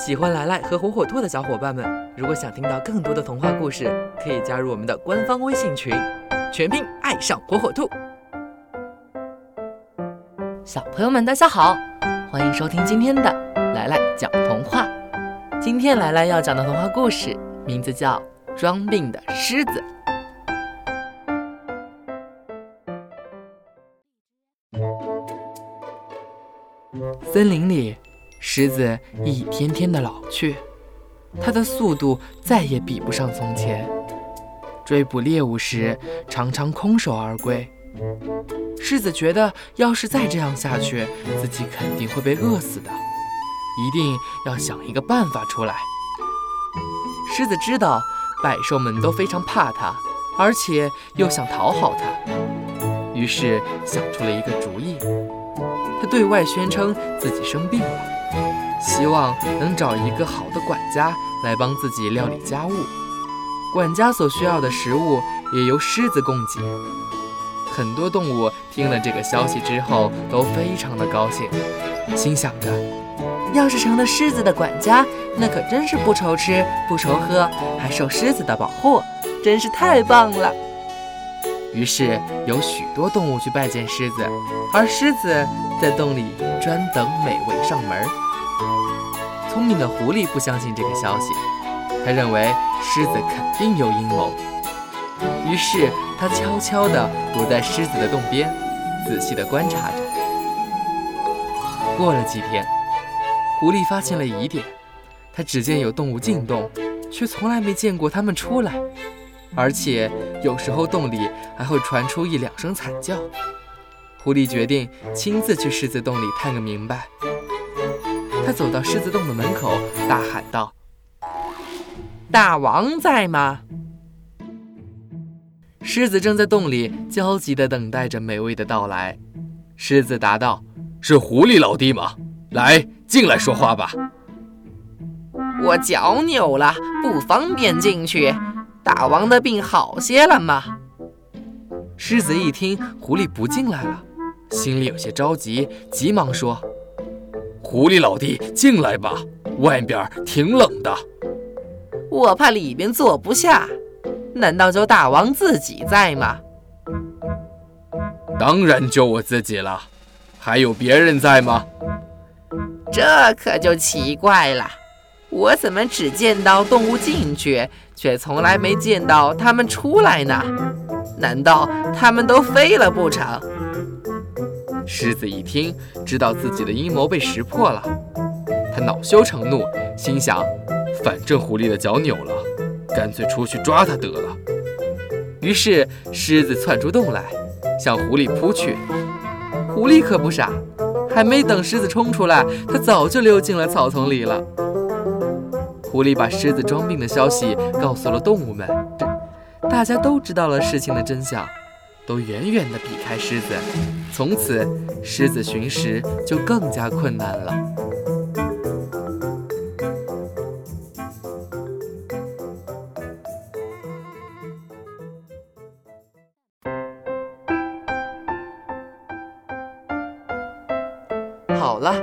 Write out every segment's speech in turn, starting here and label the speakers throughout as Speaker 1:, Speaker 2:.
Speaker 1: 喜欢来来和火火兔的小伙伴们，如果想听到更多的童话故事，可以加入我们的官方微信群，全拼爱上火火兔。
Speaker 2: 小朋友们，大家好，欢迎收听今天的来来讲童话。今天来来要讲的童话故事名字叫《装病的狮子》。森林里，狮子一天天的老去，它的速度再也比不上从前。追捕猎物时，常常空手而归。狮子觉得，要是再这样下去，自己肯定会被饿死的，一定要想一个办法出来。狮子知道，百兽们都非常怕它，而且又想讨好它，于是想出了一个主意。他对外宣称自己生病了，希望能找一个好的管家来帮自己料理家务。管家所需要的食物也由狮子供给。很多动物听了这个消息之后都非常的高兴，心想着，要是成了狮子的管家，那可真是不愁吃不愁喝，还受狮子的保护，真是太棒了。于是有许多动物去拜见狮子，而狮子在洞里专等美味上门。聪明的狐狸不相信这个消息，他认为狮子肯定有阴谋，于是他悄悄地躲在狮子的洞边，仔细地观察着。过了几天，狐狸发现了疑点，他只见有动物进洞，却从来没见过它们出来。而且有时候洞里还会传出一两声惨叫。狐狸决定亲自去狮子洞里探个明白。他走到狮子洞的门口，大喊道：“大王在吗？”狮子正在洞里焦急地等待着美味的到来。狮子答道：“
Speaker 3: 是狐狸老弟吗？来，进来说话吧。”
Speaker 4: 我脚扭了，不方便进去。大王的病好些了吗？
Speaker 2: 狮子一听狐狸不进来了，心里有些着急，急忙说：“
Speaker 3: 狐狸老弟，进来吧，外边挺冷的。”
Speaker 4: 我怕里边坐不下。难道就大王自己在吗？
Speaker 3: 当然就我自己了，还有别人在吗？
Speaker 4: 这可就奇怪了。我怎么只见到动物进去，却从来没见到它们出来呢？难道它们都飞了不成？
Speaker 2: 狮子一听，知道自己的阴谋被识破了，他恼羞成怒，心想：
Speaker 3: 反正狐狸的脚扭了，干脆出去抓它得了。
Speaker 2: 于是狮子窜出洞来，向狐狸扑去。狐狸可不傻，还没等狮子冲出来，它早就溜进了草丛里了。狐狸把狮子装病的消息告诉了动物们，大家都知道了事情的真相，都远远地避开狮子。从此，狮子寻食就更加困难了。好了，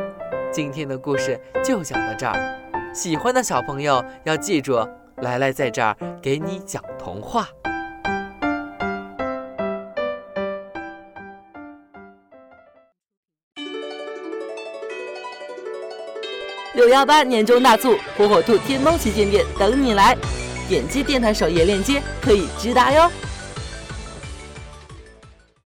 Speaker 2: 今天的故事就讲到这儿。喜欢的小朋友要记住，来来在这儿给你讲童话。
Speaker 5: 六幺八年终大促，火火兔天猫旗舰店等你来！点击电台首页链接可以直达哟。